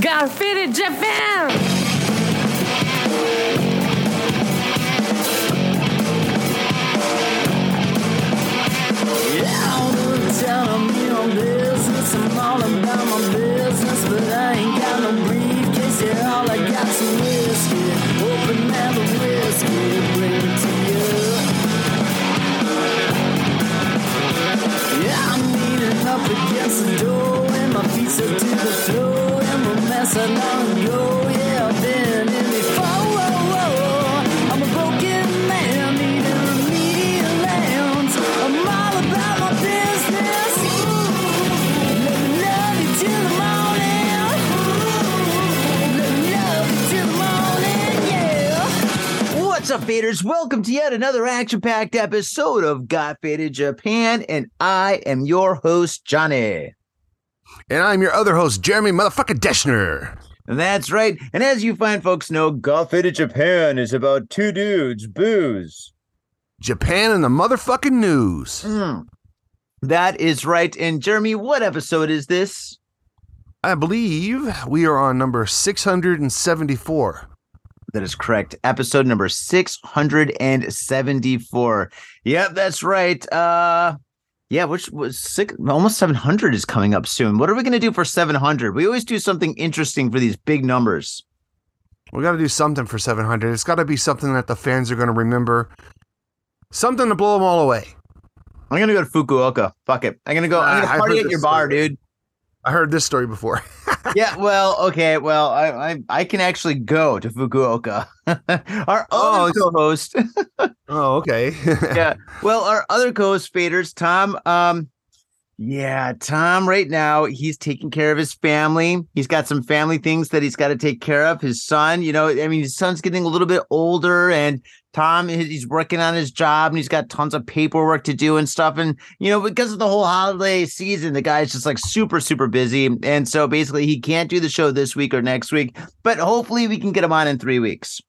Got Faded Japan! Time me on business. I'm all about my business, but I ain't got no briefcase. Yeah, all I got's some whiskey. Open the whiskey, bring it to you. Yeah, I'm leaning up against the door, and my feet set to the floor, Yeah, I've been. I'm a broken man. I'm all about my business. Till the morning. What's up, faders? Welcome to yet another action packed episode of Got Faded Japan, and I am your host, Johnny. And I'm your other host, Jeremy Motherfucker Deschner. That's right. And as you fine folks know, Got Faded Japan is about two dudes, booze. Japan and the motherfucking news. Mm. That is right. And Jeremy, what episode is this? I believe we are on number 674. That is correct. Episode number 674. Yep, that's right. Uh yeah, which was six, almost 700 is coming up soon. What are we going to do for 700? We always do something interesting for these big numbers. We got to do something for 700. It's got to be something that the fans are going to remember. Something to blow them all away. I'm going to go to Fukuoka. Fuck it. I'm going to go. I'm going to party at your bar, dude. I heard this story before. yeah, well, okay, well, I I, I can actually go to Fukuoka. our Oh, co-host, oh, okay. yeah. Well, our other co-host, Faders, Tom. Um, yeah, Tom. Right now, he's taking care of his family. He's got some family things that he's got to take care of. His son, you know, I mean, his son's getting a little bit older, and Tom, he- he's working on his job, and he's got tons of paperwork to do and stuff. And you know, because of the whole holiday season, the guy's just like super, super busy. And so basically, he can't do the show this week or next week. But hopefully, we can get him on in three weeks.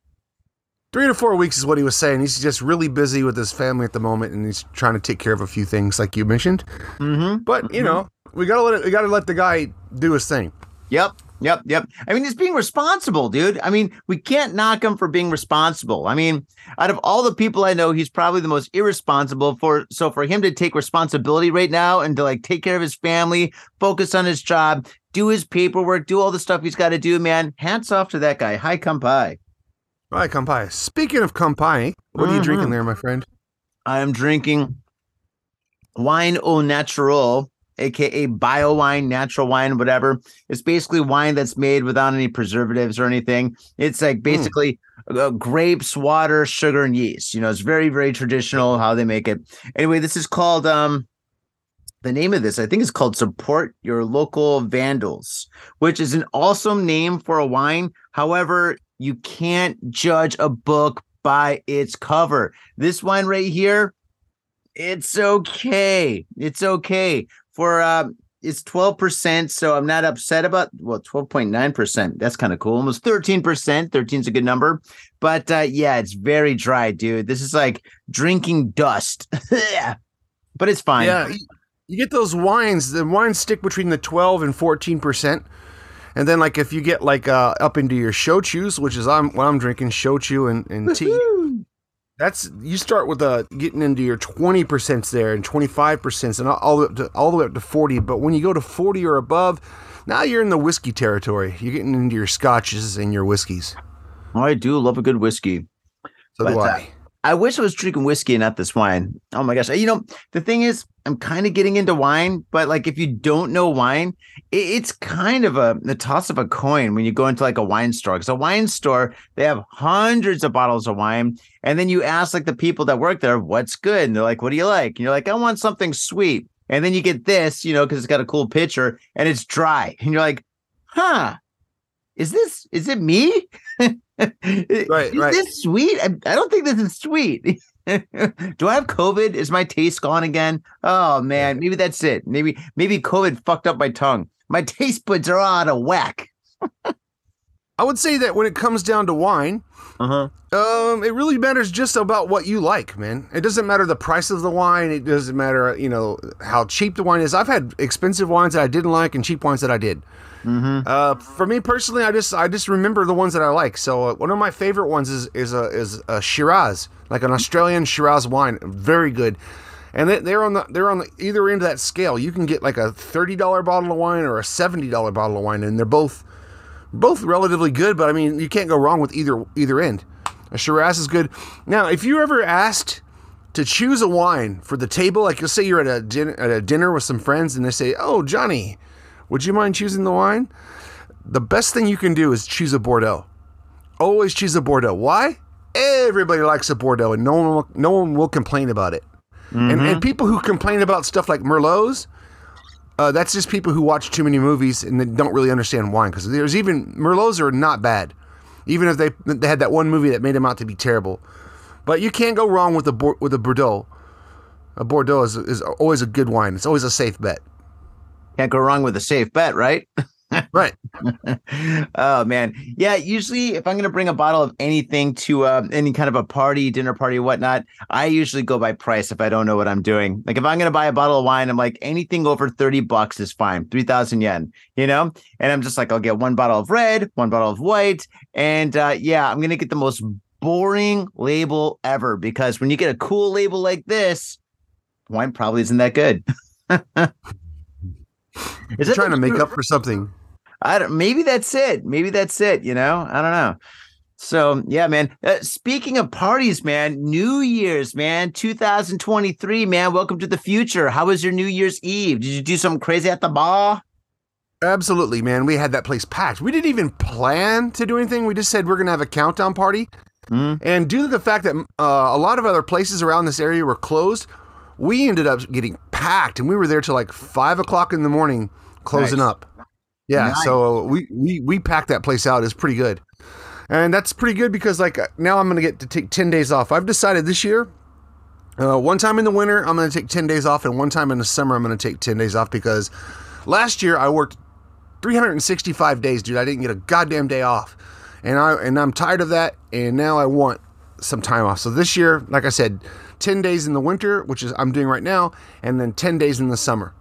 Three to four weeks is what he was saying. He's just really busy with his family at the moment, and he's trying to take care of a few things, like you mentioned. Mm-hmm. But you know, we gotta let it, we gotta let the guy do his thing. Yep. Yep. Yep. I mean, he's being responsible, dude. I mean, we can't knock him for being responsible. I mean, out of all the people I know, he's probably the most irresponsible for so for him to take responsibility right now and to like take care of his family, focus on his job, do his paperwork, do all the stuff he's got to do, man. Hats off to that guy. Hi, Kampai. Right, Kampai. Speaking of Kampai, what are you drinking there, my friend? I am drinking wine au natural, aka bio wine, natural wine, whatever. It's basically wine that's made without any preservatives or anything. It's like basically uh, grapes, water, sugar, and yeast. You know, it's very, very traditional how they make it. Anyway, this is called um the name of this, I think, is called Support Your Local Vandals, which is an awesome name for a wine. However, you can't judge a book by its cover. This wine right here, it's okay. It's okay. For um it's 12%, so I'm not upset about well, 12.9%. That's kind of cool. Almost 13%. 13 is a good number. But uh yeah, it's very dry, dude. This is like drinking dust. but it's fine. Yeah, you- you get those wines. The wines stick between the twelve and fourteen percent, and then like if you get like uh, up into your shochus, which is I'm what I'm drinking shochu and, and tea. Woo-hoo. That's you start with uh, getting into your twenty percent there and twenty five percent and all, all the way up to all the way up to forty. But when you go to forty or above, now you're in the whiskey territory. You're getting into your scotches and your whiskeys. I do love a good whiskey. So But, do uh, I. Wish I was drinking whiskey and not this wine. Oh my gosh. You know, the thing is, I'm kind of getting into wine, but like if you don't know wine, it, it's kind of a the toss of a coin when you go into like a wine store. Because a wine store, they have hundreds of bottles of wine. And then you ask like the people that work there, what's good? And they're like, what do you like? And you're like, I want something sweet. And then you get this, you know, because it's got a cool picture and it's dry. And you're like, huh, is this, is it me? Right, is right. this sweet? I, I don't think this is sweet. Do I have COVID? Is my taste gone again? Oh man, maybe that's it. Maybe maybe COVID fucked up my tongue. My taste buds are all out of whack. I would say that when it comes down to wine, Uh-huh. um, it really matters just about what you like, man. It doesn't matter the price of the wine. It doesn't matter, you know, how cheap the wine is. I've had expensive wines that I didn't like and cheap wines that I did. Uh, for me personally, I just I just remember the ones that I like. So uh, one of my favorite ones is is a is a Shiraz, like an Australian Shiraz wine, very good. And they, they're on the they're on the either end of that scale. You can get like a thirty dollar bottle of wine or a seventy dollar bottle of wine, and they're both both relatively good. But I mean, you can't go wrong with either either end. A Shiraz is good. Now, if you ever asked to choose a wine for the table, like you'll say you're at a dinner at a dinner with some friends, and they say, "Oh, Johnny, would you mind choosing the wine?" The best thing you can do is choose a Bordeaux. Always choose a Bordeaux. Why? Everybody likes a Bordeaux, and no one will, no one will complain about it. And, and people who complain about stuff like Merlots, uh, that's just people who watch too many movies and they don't really understand wine. Because there's even Merlots are not bad, even if they they had that one movie that made them out to be terrible. But you can't go wrong with a with a Bordeaux. A Bordeaux is, is always a good wine. It's always a safe bet. Can't go wrong with a safe bet, right? Right. oh man, yeah. Usually, if I'm gonna bring a bottle of anything to uh, any kind of a party, dinner party, whatnot, I usually go by price if I don't know what I'm doing. Like if I'm gonna buy a bottle of wine, I'm like anything over thirty bucks is fine, three thousand yen, you know. And I'm just like, I'll get one bottle of red, one bottle of white, and uh, yeah, I'm gonna get the most boring label ever because when you get a cool label like this, wine probably isn't that good. Is it trying to make up for something. I don't. Maybe that's it. Maybe that's it. You know, I don't know. So yeah, man. Uh, speaking of parties, man, New Year's, man, 2023, man. Welcome to the future. How was your New Year's Eve? Did you do something crazy at the bar? Absolutely, man. We had that place packed. We didn't even plan to do anything. We just said we're gonna have a countdown party. Mm. And due to the fact that uh, a lot of other places around this area were closed, we ended up getting packed, and we were there till like five o'clock in the morning, closing Nice. up. Yeah, Nice. so we, we we packed that place out. It's pretty good, and that's pretty good because like now I'm gonna get to take ten days off. I've decided this year. Uh, one time in the winter, I'm going to take 10 days off, and one time in the summer, I'm going to take 10 days off because last year I worked 365 days, dude. I didn't get a goddamn day off. And I and I'm tired of that and now I want some time off. So this year, like I said, 10 days in the winter, which is I'm doing right now, and then 10 days in the summer.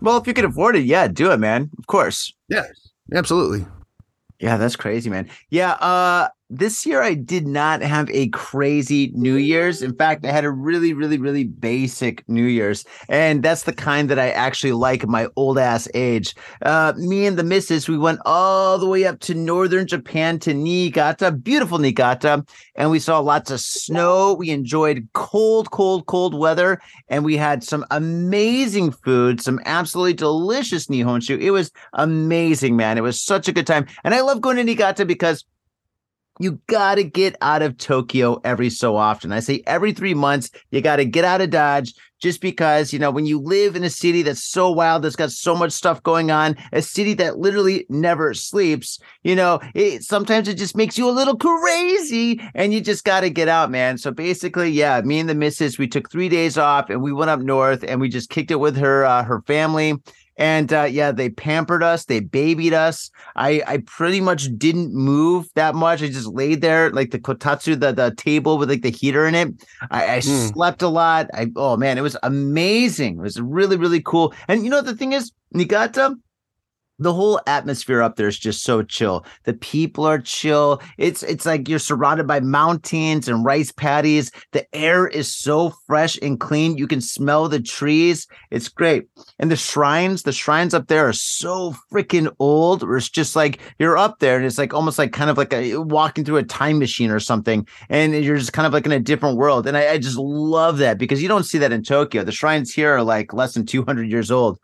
Well, if you could afford it, yeah, do it, man. Of course. Yes, Absolutely. Yeah, that's crazy, man. Yeah, uh this year I did not have a crazy New Year's. In fact, I had a really, really, really basic New Year's. And that's the kind that I actually like my old ass age. Uh me and the missus, we went all the way up to northern Japan to Niigata, beautiful Niigata, and we saw lots of snow. We enjoyed cold, cold, cold weather, and we had some amazing food, some absolutely delicious nihonshu. It was amazing, man. It was such a good time. And I love going to Niigata because you got to get out of Tokyo every so often. I say every three months, you got to get out of Dodge just because, you know, when you live in a city that's so wild, that's got so much stuff going on, a city that literally never sleeps, you know, it, sometimes it just makes you a little crazy and you just got to get out, man. So basically, yeah, me and the missus, we took three days off and we went up north and we just kicked it with her, uh, her family. And uh, yeah, they pampered us, they babied us. I I pretty much didn't move that much. I just laid there like the kotatsu, the the table with like the heater in it. I, I Mm. slept a lot. I oh man, it was amazing. It was really really cool. And you know the thing is, Niigata, the whole atmosphere up there is just so chill. The people are chill. It's it's like you're surrounded by mountains and rice paddies. The air is so fresh and clean. You can smell the trees. It's great. And the shrines, the shrines up there are so freaking old. Where it's just like you're up there and it's like almost like kind of like a walking through a time machine or something. And you're just kind of like in a different world. And I, I just love that because you don't see that in Tokyo. The shrines here are like less than 200 years old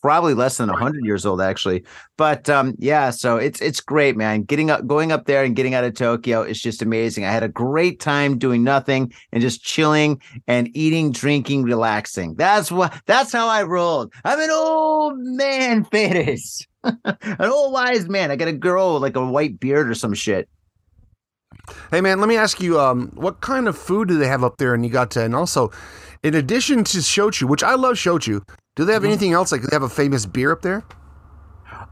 probably less than 100 years old actually. But um yeah so it's it's great man. Getting up going up there and getting out of tokyo is just amazing. I had a great time doing nothing and just chilling and eating drinking relaxing. That's what that's how i rolled. I'm an old man fetus an old wise man. I gotta grow like a white beard or some shit Hey man, let me ask you, um, what kind of food do they have up there in Niigata? And also, in addition to shochu, which I love shochu, do they have Mhm. anything else? Like, do they have a famous beer up there?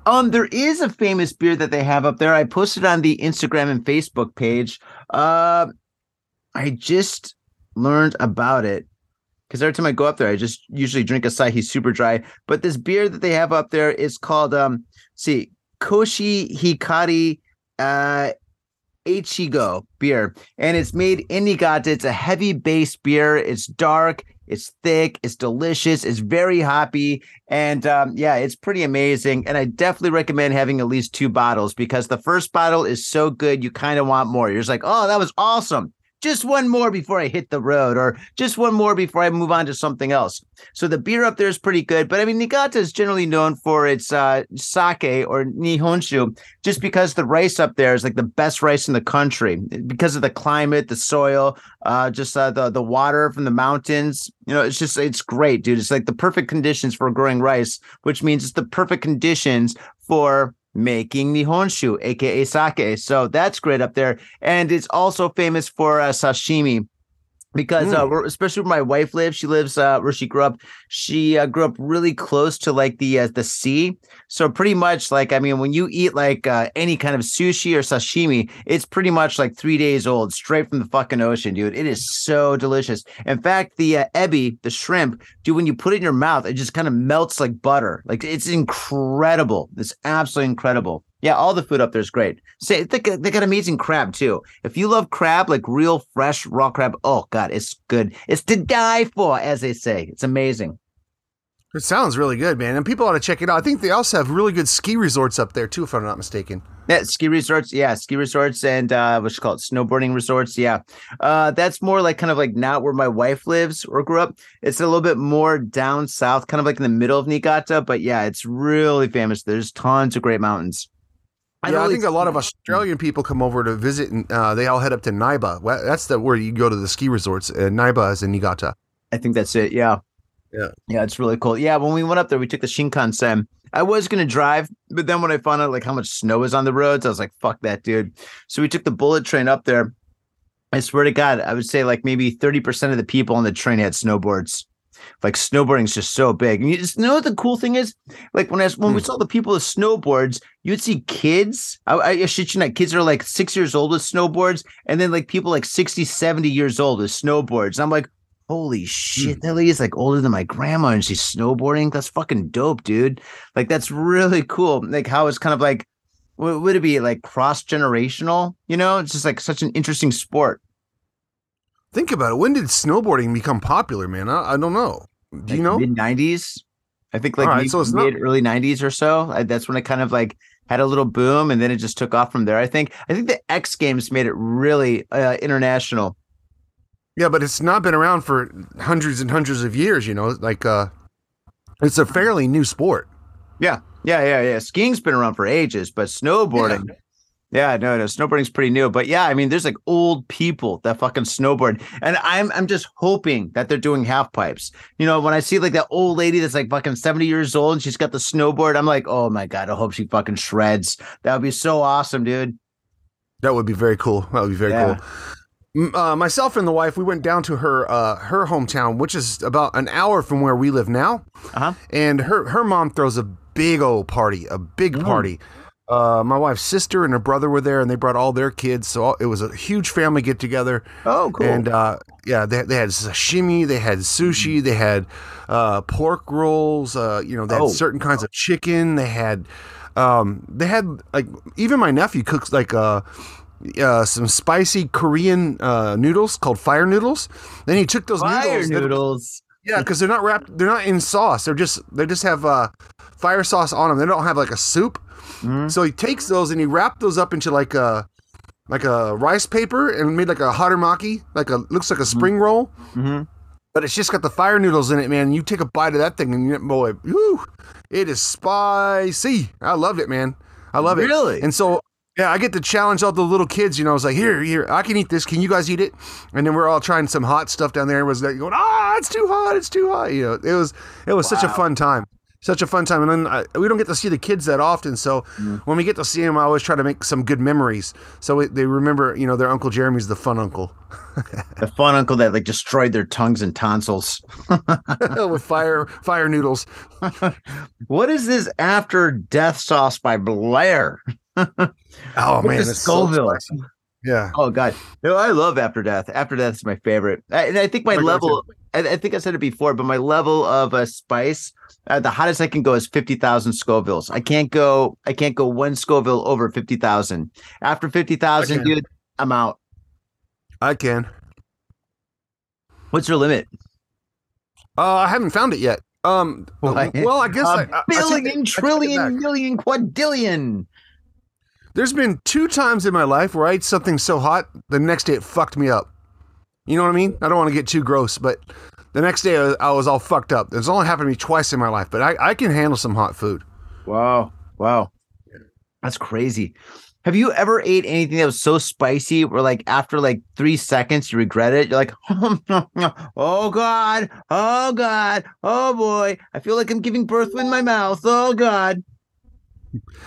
Um, there is a famous beer that they have up there. I posted on the Instagram and Facebook page. Uh, I just learned about it because every time I go up there, I just usually drink a Asahi Super Dry. But this beer that they have up there is called um, see, Koshi Hikari uh Echigo beer, and it's made in Niigata. It's a heavy base beer. It's dark. It's thick. It's delicious. It's very hoppy, and um, yeah, it's pretty amazing. And I definitely recommend having at least two bottles because the first bottle is so good, you kind of want more. You're just like, oh, that was awesome just one more before I hit the road, or just one more before I move on to something else. So the beer up there is pretty good, but I mean, Niigata is generally known for its uh, sake or nihonshu, just because the rice up there is like the best rice in the country because of the climate, the soil, uh, just uh, the the water from the mountains. You know, it's just it's great, dude. It's like the perfect conditions for growing rice, which means it's the perfect conditions for making nihonshu, aka sake. So that's great up there, and it's also famous for uh, sashimi because uh, Mm. especially where my wife lives, she lives uh, where she grew up. She uh, grew up really close to like the uh, the sea, so pretty much like I mean, when you eat like uh, any kind of sushi or sashimi, it's pretty much like three days old, straight from the fucking ocean, dude. It is so delicious. In fact, the uh, ebi, the shrimp, dude, when you put it in your mouth, it just kind of melts like butter. Like it's incredible. It's absolutely incredible. Yeah, all the food up there is great. Say they got, they got amazing crab too. If you love crab, like real fresh raw crab, oh god, it's good. It's to die for, as they say. It's amazing. It sounds really good, man. And people ought to check it out. I think they also have really good ski resorts up there too, if I'm not mistaken. Yeah, ski resorts, yeah, ski resorts and uh what's it called snowboarding resorts. Yeah. Uh that's more like kind of like not where my wife lives or grew up. It's a little bit more down south, kind of like in the middle of Niigata, but yeah, it's really famous. There's tons of great mountains. Yeah, I think a lot of Australian people come over to visit, and uh, they all head up to Naeba. That's the where you go to the ski resorts. Uh, Naeba is in Niigata. I think that's it. Yeah. Yeah. Yeah, it's really cool. Yeah, when we went up there, we took the Shinkansen. I was gonna drive, but then when I found out like how much snow is on the roads, I was like, "Fuck that, dude." So we took the bullet train up there. I swear to God, I would say like maybe thirty percent of the people on the train had snowboards. Like snowboarding is just so big. And you just know what the cool thing is? Like when I when we hmm. saw the people with snowboards, you'd see kids. I, I shit you not, kids are like six years old with snowboards, and then like people like 60, 70 years old with snowboards. And I'm like, holy shit, hmm. that lady's like older than my grandma and she's snowboarding. That's fucking dope, dude. Like that's really cool. Like how it's kind of like what would it be like cross generational? You know, it's just like such an interesting sport. Think about it. When did snowboarding become popular, man? I, I don't know. Do you know? mid nineties? I think like right, mid, so not- mid early nineties or so. I, that's when it kind of like had a little boom, and then it just took off from there. I think. I think the X Games made it really uh, international. Yeah, but it's not been around for hundreds and hundreds of years. You know, like uh, it's a fairly new sport. Yeah, yeah, yeah, yeah. Skiing's been around for ages, but snowboarding. Yeah, no, no, snowboarding's pretty new. But yeah, I mean, there's like old people that fucking snowboard, and I'm I'm just hoping that they're doing half pipes. You know, when I see like that old lady that's like fucking 70 years old and she's got the snowboard, I'm like, oh my god, I hope she fucking shreds. That would be so awesome, dude. That would be very cool. That would be very Yeah. cool. Uh, myself and the wife, we went down to her uh, her hometown, which is about an hour from where we live now. Uh-huh. And her her mom throws a big old party, a big Mm. Uh, my wife's sister and her brother were there, and they brought all their kids. So all, it was a huge family get together. Oh, cool. And uh, yeah, they, they had sashimi, they had sushi, they had uh, pork rolls. Uh, you know, they had Oh. certain kinds of chicken. They had, um, they had like even my nephew cooks like uh, uh, some spicy Korean uh, noodles called fire noodles. Then he took those Fire noodles. noodles. Yeah, because they're not wrapped. They're not in sauce. They're just they just have uh, fire sauce on them. They don't have like a soup. Mhm. So he takes those and he wrapped those up into like a like a rice paper and made like a harumaki, like a looks like a spring roll. hmm But it's just got the fire noodles in it, man. You take a bite of that thing and you, boy, whew, it is spicy. I loved it, man. I love it. Really? And so yeah, I get to challenge all the little kids. You know, I was like, here, here, I can eat this. Can you guys eat it? And then we're all trying some hot stuff down there. It was like going, ah, it's too hot, it's too hot. You know, it was it was such a fun time. such a fun time. And then I, we don't get to see the kids that often, so when we get to see them, I always try to make some good memories, so they remember, you know, their uncle Jeremy's the fun uncle The fun uncle that like destroyed their tongues and tonsils. with fire fire noodles. What is this after death sauce by Blair? Oh man, the it's so Scoville. spicy. yeah. Oh God, no, I love After Death. After Death is my favorite, I, and I think my My level. I, I think I said it before, but my level of uh, spice, uh, the hottest I can go is fifty thousand Scovilles. I can't go. I can't go one Scoville over fifty thousand. After fifty thousand, dude, I'm out. I can. What's your limit? Uh, I haven't found it yet. Um, Why? well, I guess I, I- I A take billion, it- I trillion, million, quadrillion. There's been two times in my life where I ate something so hot, the next day it fucked me up. You know what I mean? I don't want to get too gross, but the next day I was, I was all fucked up. It's only happened to me twice in my life, but I, I can handle some hot food. Wow, wow, that's crazy. Have you ever ate anything that was so spicy where like after like three seconds you regret it? You're like, oh God, oh God, oh boy. I feel like I'm giving birth in my mouth. Oh God.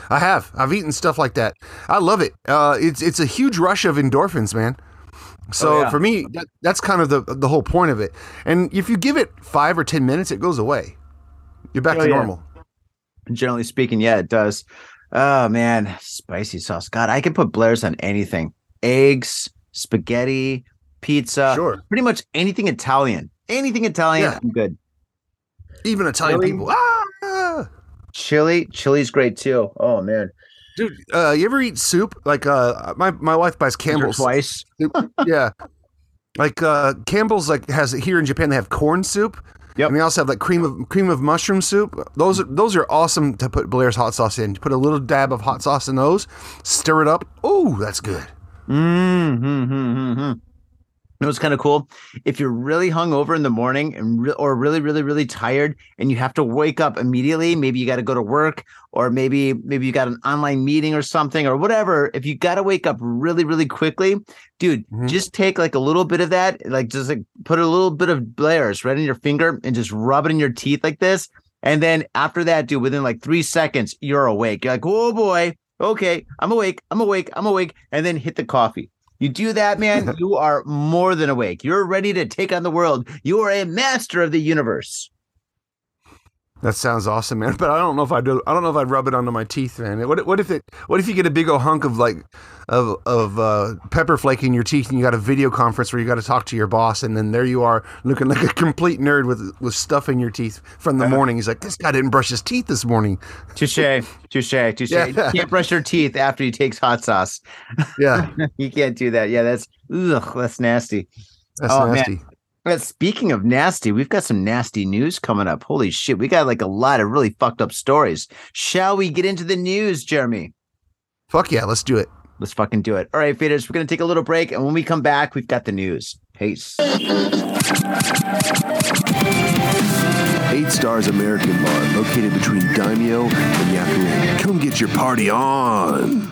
I have. I've eaten stuff like that. I love it. Uh, it's it's a huge rush of endorphins, man. So Oh, yeah. for me, that, that's kind of the the whole point of it. And if you give it five or ten minutes, it goes away. You're back Oh, to yeah. normal. Generally speaking, yeah, it does. Oh man, spicy sauce. God, I can put Blair's on anything. Eggs, spaghetti, pizza, Sure. pretty much anything Italian. Anything Italian, Yeah. I'm good. Even Italian Really? people. Ah! Chili, chili's great too. Oh man, Dude, uh, you ever eat soup? Like uh, my my wife buys Campbell's. twice. yeah. Like uh, Campbell's like has here in Japan they have corn soup. Yep. And they also have like cream of cream of mushroom soup. Those are those are awesome to put Blair's hot sauce in. You put a little dab of hot sauce in those, stir it up. Oh, that's good. Mm-hmm. You know what's kind of cool? If you're really hungover in the morning and re- or really, really, really tired, and you have to wake up immediately, maybe you got to go to work, or maybe maybe you got an online meeting or something, or whatever. If you got to wake up really, really quickly, dude, Mhm. just take like a little bit of that, like just like put a little bit of Blair's right in your finger and just rub it in your teeth like this. And then after that, dude, within like three seconds, you're awake. You're like, oh boy, okay, I'm awake, I'm awake, I'm awake, and then hit the coffee. You do that, man, you are more than awake. You're ready to take on the world. You are a master of the universe. That sounds awesome, man. But I don't know if I do. I don't know if I'd rub it onto my teeth, man. What what if it? What if you get a big old hunk of like of of uh, pepper flake in your teeth, and you got a video conference where you got to talk to your boss, and then there you are looking like a complete nerd with with stuff in your teeth from the morning. He's like, this guy didn't brush his teeth this morning. Touche, touche, touche. Yeah. You can't brush your teeth after he takes hot sauce. Yeah, you can't do that. Yeah, that's ugh, that's nasty. that's Oh, nasty. But Uh, speaking of nasty, we've got some nasty news coming up. Holy shit, we got like a lot of really fucked up stories. Shall we get into the news, Jeremy? Fuck yeah, let's do it. Let's fucking do it. All right, faders, we're gonna take a little break, and when we come back, we've got the news. Peace. Eight Stars American Bar, located between Daimyo and Yakuin. Come get your party on.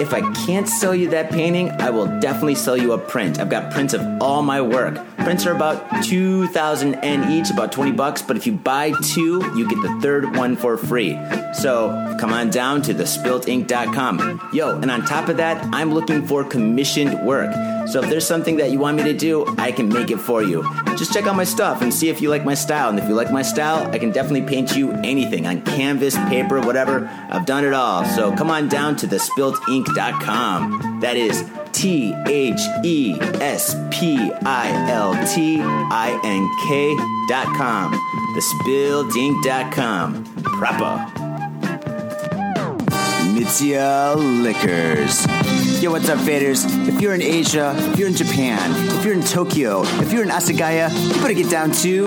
if I can't sell you that painting, I will definitely sell you a print. I've got prints of all my work. Prints are about 2000 N each, about 20 bucks, but if you buy two, you get the third one for free. So come on down to thespiltink.com. Yo, and on top of that, I'm looking for commissioned work. So if there's something that you want me to do, I can make it for you. Just check out my stuff and see if you like my style. And if you like my style, I can definitely paint you anything on canvas, paper, whatever. I've done it all. So come on down to thespiltink.com. That is T H E S P I L T I N K dot com. Proper. Mitsuya Liquors. Yo, what's up, faders? If you're in Asia, if you're in Japan, if you're in Tokyo, if you're in Asagaya, you better get down to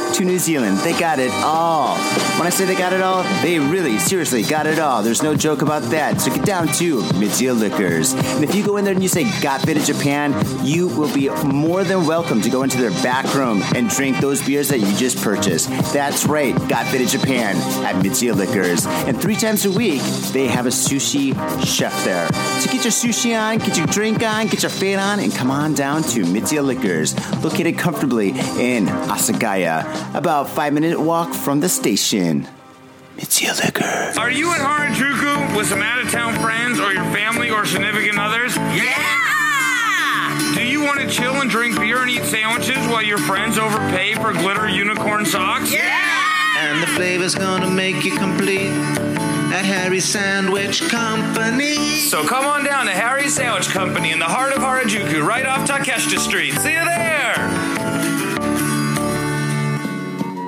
to New Zealand. They got it all. When I say they got it all, they really, seriously got it all. There's no joke about that. So get down to Mitsuya Liquors. And if you go in there and you say Got Faded Japan, you will be more than welcome to go into their back room and drink those beers that you just purchased. That's right, Got Faded Japan at Mitsuya Liquors. And three times a week, they have a sushi chef there. So get your sushi on, get your drink on, get your fade on, and come on down to Mitsuya Liquors, located comfortably in Asagaya, about five minute walk from the station. Mitsuya Liquors. Are you in Harajuku with some out of town friends or your family or significant others? Yeah! Do you want to chill and drink beer and eat sandwiches while your friends overpay for glitter unicorn socks? Yeah! And the flavor's gonna make you complete at Harry's Sandwich Company. So come on down to Harry's Sandwich Company in the heart of Harajuku, right off Takeshita Street. See you there!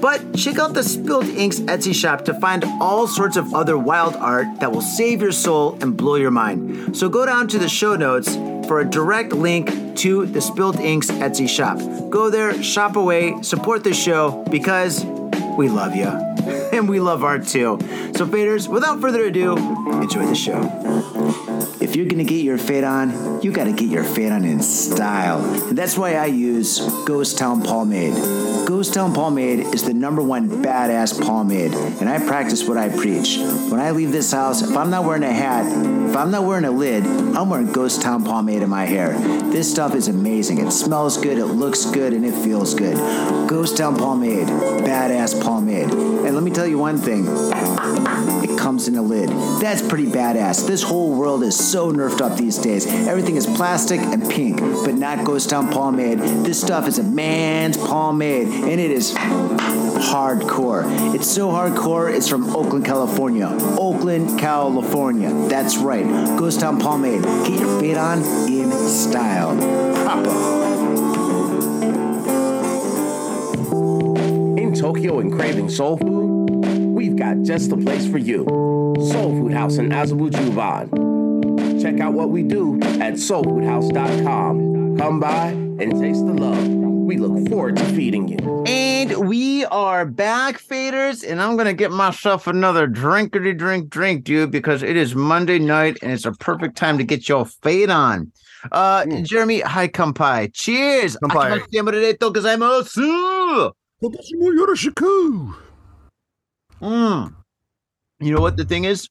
But check out the Spilt Inks Etsy shop to find all sorts of other wild art that will save your soul and blow your mind. So go down to the show notes for a direct link to the Spilt Inks Etsy shop. Go there, shop away, support the show because we love you. And we love art too. So, faders, without further ado, enjoy the show. You're gonna get your fade on, you gotta get your fade on in style. And that's why I use Ghost Town Pomade. Ghost Town Pomade is the number one badass pomade, and I practice what I preach. When I leave this house, if I'm not wearing a hat, if I'm not wearing a lid, I'm wearing Ghost Town Pomade in my hair. This stuff is amazing. It smells good, it looks good, and it feels good. Ghost Town Pomade, badass pomade. And let me tell you one thing comes in a lid. That's pretty badass. This whole world is so nerfed up these days. Everything is plastic and pink, but not Ghost Town pomade. This stuff is a man's pomade, and it is hardcore. It's so hardcore, it's from Oakland, California. Oakland, California. That's right. Ghost Town pomade. Get your fade on in style. Proper. In Tokyo and craving soul food, got just the place for you. Soul Food House in Azabu Juban. Check out what we do at soulfoodhouse.com. Come by and taste the love. We look forward to feeding you. And we are back, faders, and I'm gonna get myself another drinkity drink drink, dude, because it is Monday night and it's a perfect time to get your fade on. Uh, Jeremy, hi, kampai. Cheers. Kampai. Akimasu gozaimasu. Mm. You know what the thing is?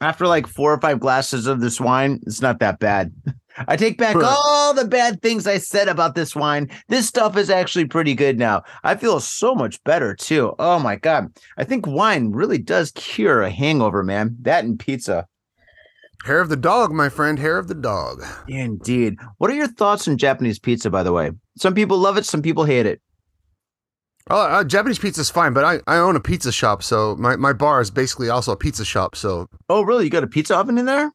After like four or five glasses of this wine, it's not that bad. I take back Huh. all the bad things I said about this wine. This stuff is actually pretty good now. I feel so much better too. Oh my god. I think wine really does cure a hangover, man. That and pizza. Hair of the dog, my friend. Hair of the dog. Indeed. What are your thoughts on Japanese pizza, by the way? Some people love it, some people hate it. Oh, uh, Japanese pizza's fine, but I, I own a pizza shop, so my, my bar is basically also a pizza shop. So, Oh, really? You got a pizza oven in there?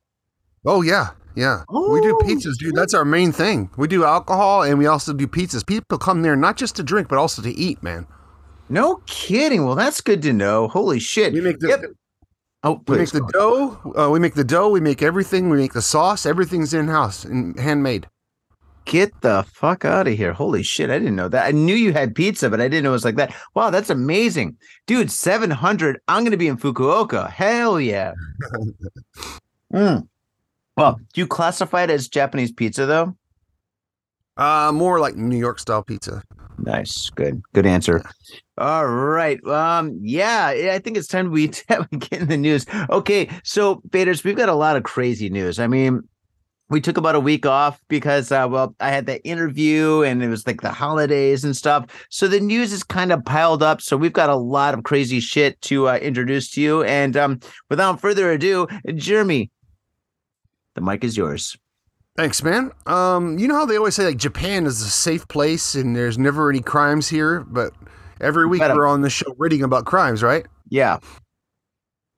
oh yeah, yeah, we do Oh, pizzas, dude. That's our main thing. We do alcohol and we also do pizzas. People come there not just to drink, but also to eat, man. No kidding. Well, that's good to know. Holy shit. We make the Yep. Oh, we make the dough. Uh, we make the dough. We make everything. We make the sauce. Everything's in house and handmade. Get the fuck out of here. Holy shit. I didn't know that. I knew you had pizza, but I didn't know it was like that. Wow, that's amazing. Dude, 700. I'm going to be in Fukuoka. Hell yeah. Mm. Well, do you classify it as Japanese pizza, though? Uh, more like New York style pizza. Nice. Good. Good answer. All right. Um, yeah, I think it's time we get in the news. Okay, so faders, we've got a lot of crazy news. I mean, we took about a week off because uh, well i had that interview and it was like the holidays and stuff so the news is kind of piled up so we've got a lot of crazy shit to uh, introduce to you and um, without further ado jeremy the mic is yours Thanks, man. Um, you know how they always say like Japan is a safe place and there's never any crimes here, but every week Better. we're on the show reading about crimes, right? yeah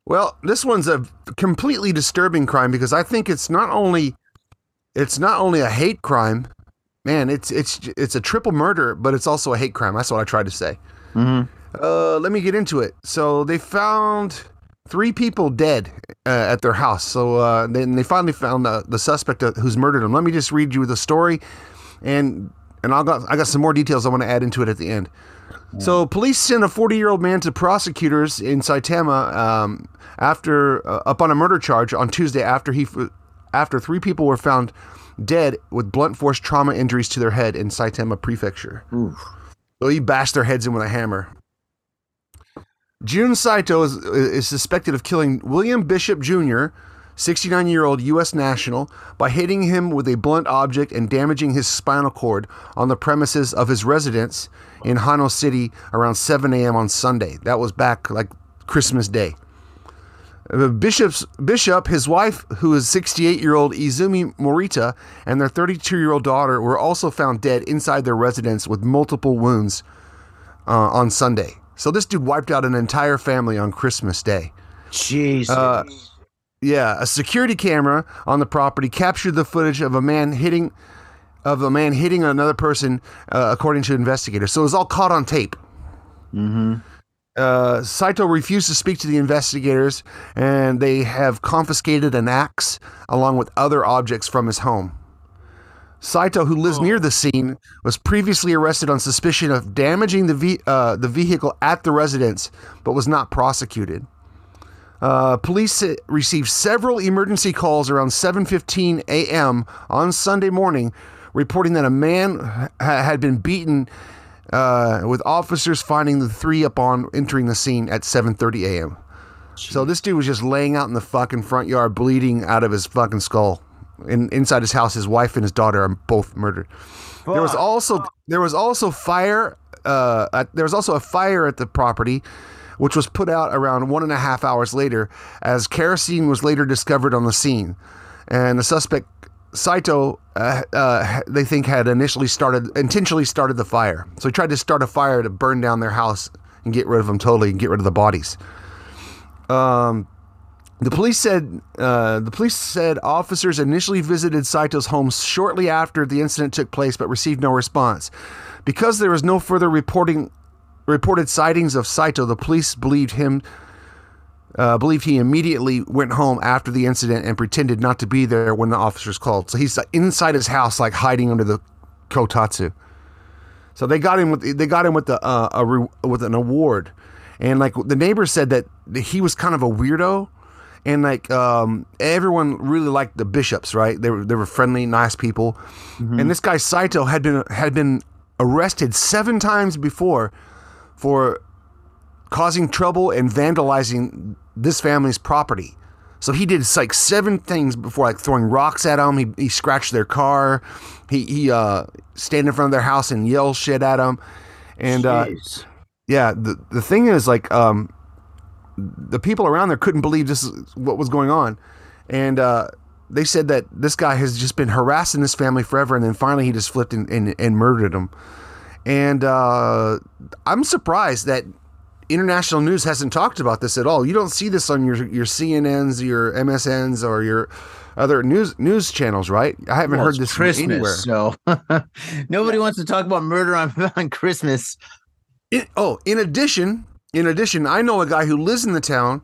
Well, this one's a completely disturbing crime because I think it's not only it's not only a hate crime, man, it's it's it's a triple murder, but it's also a hate crime. That's what I tried to say. hmm Uh, let me get into it. So they found three people dead uh, at their house. So uh, then they finally found the, the suspect who's murdered them. Let me just read you the story, and and I got I got some more details I want to add into it at the end. So police sent a 40 year old man to prosecutors in Saitama um, after uh, up on a murder charge on Tuesday after he f- after three people were found dead with blunt force trauma injuries to their head in Saitama Prefecture. So he bashed their heads in with a hammer. Jun Saito is, is suspected of killing William Bishop Jr., 69 year old U.S. national, by hitting him with a blunt object and damaging his spinal cord on the premises of his residence in Hanno City around 7 a.m. on Sunday. That was back like Christmas Day. Uh, Bishop's Bishop, his wife, who is 68 year old Izumi Morita, and their 32 year old daughter were also found dead inside their residence with multiple wounds uh, on Sunday. So this dude wiped out an entire family on Christmas Day. jesus Uh, yeah, a security camera on the property captured the footage of a man hitting of a man hitting another person, uh, according to investigators. So it was all caught on tape. mm-hmm. Uh, Saito refused to speak to the investigators, and they have confiscated an axe along with other objects from his home. Saito, who lives near the scene, was previously arrested on suspicion of damaging the ve- uh, the vehicle at the residence, but was not prosecuted. Uh, police received several emergency calls around 7:15 a.m. on Sunday morning, reporting that a man ha- had been beaten, uh, with officers finding the three upon entering the scene at 7:30 a.m. So this dude was just laying out in the fucking front yard, bleeding out of his fucking skull. In, inside his house, his wife and his daughter are both murdered. There was also there was also fire. Uh, at, there was also a fire at the property, which was put out around one and a half hours later, as kerosene was later discovered on the scene, and the suspect Saito, uh, uh, they think had initially started intentionally started the fire. So he tried to start a fire to burn down their house and get rid of them totally and get rid of the bodies. Um, the police said uh, the police said officers initially visited Saito's home shortly after the incident took place, but received no response. Because there was no further reporting reported sightings of Saito, the police believed him uh, believed he immediately went home after the incident and pretended not to be there when the officers called. So he's inside his house, like hiding under the kotatsu. So they got him with they got him with the uh, a re, with an award, and like the neighbors said that he was kind of a weirdo, and like um, everyone really liked the bishops, right? They were they were friendly, nice people, and this guy Saito had been had been arrested seven times before for causing trouble and vandalizing this family's property. So he did like seven things before, like throwing rocks at them. He, he scratched their car. He he uh, stand in front of their house and yell shit at them. And uh, yeah, the the thing is like um, the people around there couldn't believe this is what was going on, and uh, they said that this guy has just been harassing this family forever, and then finally he just flipped and, and, and murdered them. And uh, I'm surprised that international news hasn't talked about this at all. You don't see this on your your CNNs, your MSNs, or your other news news channels, right? I haven't Well, heard this Christmas, anywhere. so nobody wants to talk about murder on, on Christmas. In, oh, in addition, in addition, I know a guy who lives in the town,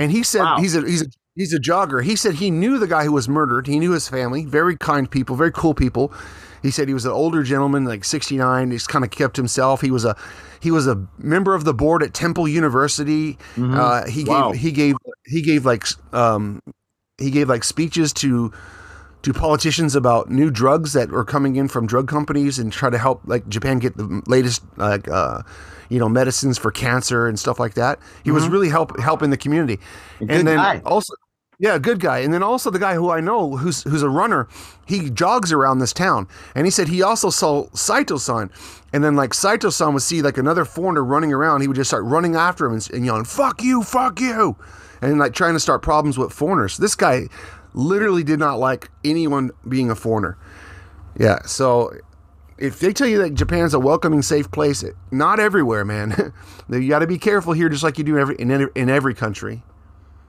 and he said Wow. he's a he's a he's a jogger. He said he knew the guy who was murdered. He knew his family, very kind people, very cool people. He said he was an older gentleman, like 69. He's kind of kept himself. He was a he was a member of the board at Temple University. Uh, he Wow. gave he gave he gave like um, he gave like speeches to to politicians about new drugs that were coming in from drug companies and try to help like Japan get the latest like uh, you know medicines for cancer and stuff like that. He was really help helping the community. good and then guy. also yeah, good guy. And then also the guy who I know who's who's a runner, he jogs around this town. And he said he also saw Saito-san. And then like Saito-san would see like another foreigner running around, he would just start running after him and, and yelling, "Fuck you, fuck you." And like trying to start problems with foreigners. This guy literally did not like anyone being a foreigner. Yeah, so if they tell you that Japan's a welcoming, safe place, not everywhere, man. you got to be careful here, just like you do in, in every country.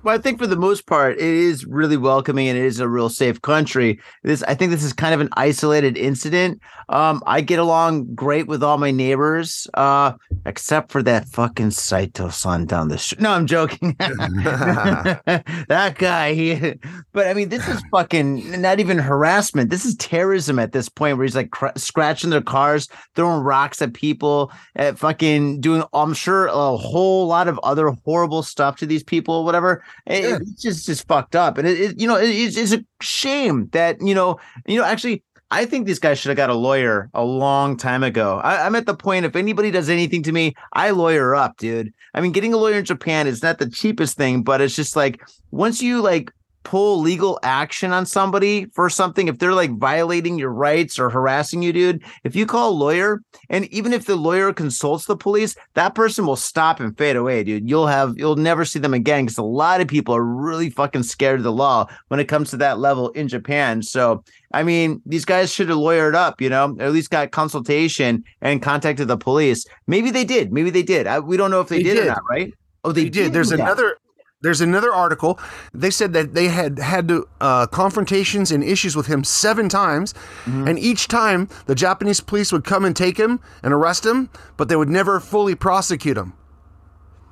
Well, I think for the most part, it is really welcoming and it is a real safe country. This, I think, this is kind of an isolated incident. Um, I get along great with all my neighbors, uh, except for that fucking Saito son down the street. No, I'm joking. that guy. He, but I mean, this is fucking not even harassment. This is terrorism at this point, where he's like cr- scratching their cars, throwing rocks at people, at fucking doing. I'm sure a whole lot of other horrible stuff to these people, or whatever. It- It's just just fucked up, and it, it you know it- it's, it's a shame that you know you know actually. I think this guy should have got a lawyer a long time ago. I, I'm at the point if anybody does anything to me, I lawyer up, dude. I mean, getting a lawyer in Japan is not the cheapest thing, but it's just like once you like pull legal action on somebody for something, if they're like violating your rights or harassing you, dude, if you call a lawyer and even if the lawyer consults the police, that person will stop and fade away, dude. You'll have you'll never see them again because a lot of people are really fucking scared of the law when it comes to that level in Japan. So I mean, these guys should have lawyered up, you know, at least got consultation and contacted the police. Maybe they did. Maybe they did. I, we don't know if they, They did, or not, right? Oh, they, They did. There's do that. another. There's another article. They said that they had had to, uh, confrontations and issues with him seven times, Mm-hmm. and each time the Japanese police would come and take him and arrest him, but they would never fully prosecute him.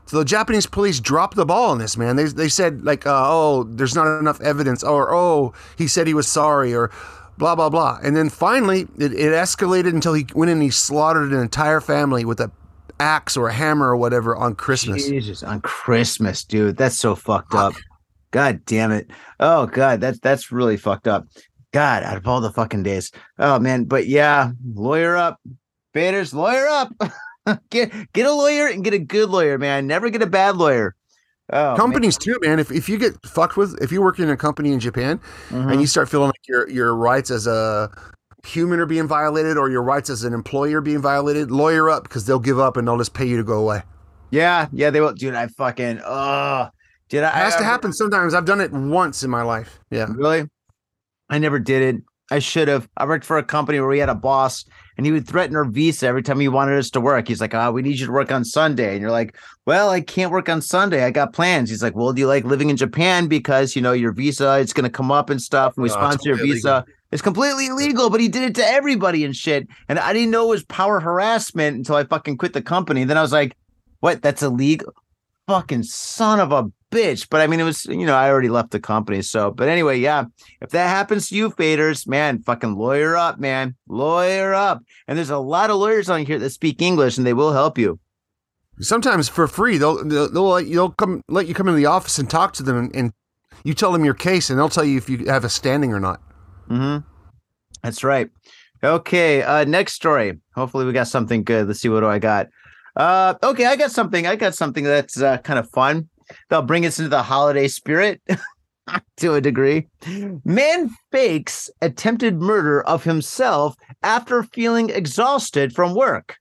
So the Japanese police dropped the ball on this man. They they said like, uh, oh, there's not enough evidence, or oh, he said he was sorry, or blah blah blah. And then finally, it, it escalated until he went in and he slaughtered an entire family with a axe or a hammer or whatever on Christmas. Jesus, on Christmas, dude. That's so fucked up. God damn it. Oh god, that's that's really fucked up. God, out of all the fucking days. Oh man, but yeah, lawyer up. Faders, lawyer up. get get a lawyer and get a good lawyer, man. Never get a bad lawyer. Oh, man. companies too, man. If, if you get fucked with, if you work in a company in Japan Mhm. and you start feeling like your your rights as a human are being violated or your rights as an employer being violated, lawyer up because they'll give up and they'll just pay you to go away. Yeah, yeah, they will. Dude, I fucking oh, dude, I It has I- to happen sometimes. I've done it once in my life. Yeah. Really? I never did it. I should have. I worked for a company where we had a boss and he would threaten our visa every time he wanted us to work. He's like, ah, we need you to work on Sunday. And you're like, well, I can't work on Sunday. I got plans. He's like, well, do you like living in Japan? Because, you know, your visa, it's going to come up and stuff. And we Oh, sponsor your totally visa. It's completely illegal, but he did it to everybody and shit. And I didn't know it was power harassment until I fucking quit the company. then I was like, what? That's illegal? Fucking son of a bitch. But I mean, it was, you know, I already left the company. So, but anyway, yeah. If that happens to you, faders, man, fucking lawyer up, man. Lawyer up. And there's a lot of lawyers on here that speak English and they will help you. Sometimes for free, they'll they'll, they'll let you they'll come let you come into the office and talk to them and, and you tell them your case and they'll tell you if you have a standing or not. Mm-hmm. That's right. Okay. Uh, next story. Hopefully, we got something good. Let's see what do I got. Uh, okay, I got something. I got something that's uh, kind of fun. They'll bring us into the holiday spirit to a degree. Man fakes attempted murder of himself after feeling exhausted from work.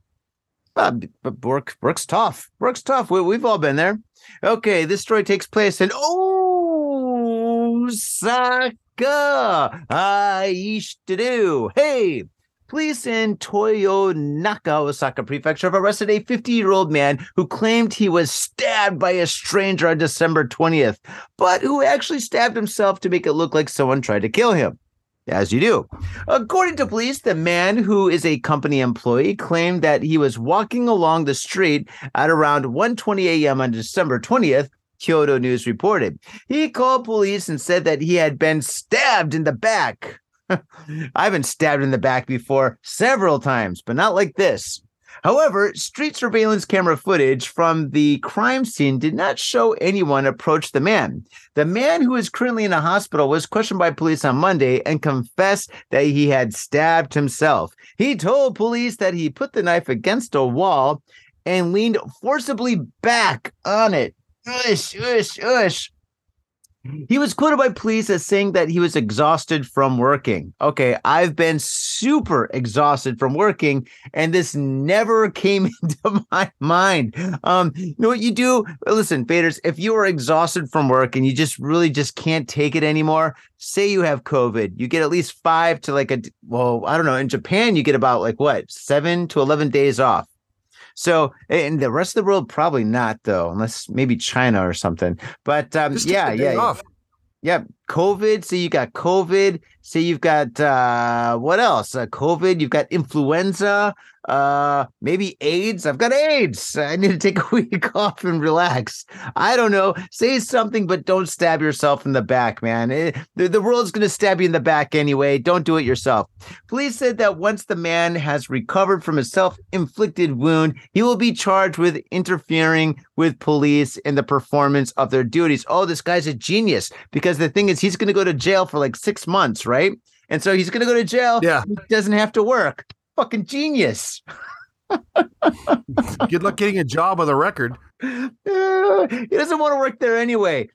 Uh, but work, work's tough. Work's tough. We, we've all been there. Okay, this story takes place in Osaka. I used to do. Hey, police in Toyonaka, Osaka Prefecture, have arrested a 50 year old man who claimed he was stabbed by a stranger on December 20th, but who actually stabbed himself to make it look like someone tried to kill him. As you do. According to police, the man who is a company employee claimed that he was walking along the street at around 1:20 a.m. on December 20th. Kyodo News reported. He called police and said that he had been stabbed in the back. I've been stabbed in the back before several times, but not like this. However, street surveillance camera footage from the crime scene did not show anyone approach the man. The man who is currently in a hospital was questioned by police on Monday and confessed that he had stabbed himself. He told police that he put the knife against a wall and leaned forcibly back on it. Ush, ush, ush. He was quoted by police as saying that he was exhausted from working. Okay, I've been super exhausted from working, and this never came into my mind. Um, you know what you do? Listen, faders, if you are exhausted from work and you just really just can't take it anymore, say you have COVID, you get at least five to like a well, I don't know. In Japan, you get about like what seven to eleven days off. So, in the rest of the world probably not though, unless maybe China or something. But um, yeah, yeah, off. yeah. COVID. So you got COVID. Say you've got uh, what else? Uh, COVID. You've got influenza. Uh, maybe AIDS. I've got AIDS. I need to take a week off and relax. I don't know. Say something, but don't stab yourself in the back, man. It- the, the world's going to stab you in the back anyway. Don't do it yourself. Police said that once the man has recovered from a self inflicted wound, he will be charged with interfering with police in the performance of their duties. Oh, this guy's a genius because the thing is, he's going to go to jail for like six months, right? And so he's going to go to jail. Yeah. He doesn't have to work. Fucking genius. Good luck getting a job with a record. Uh, he doesn't want to work there anyway.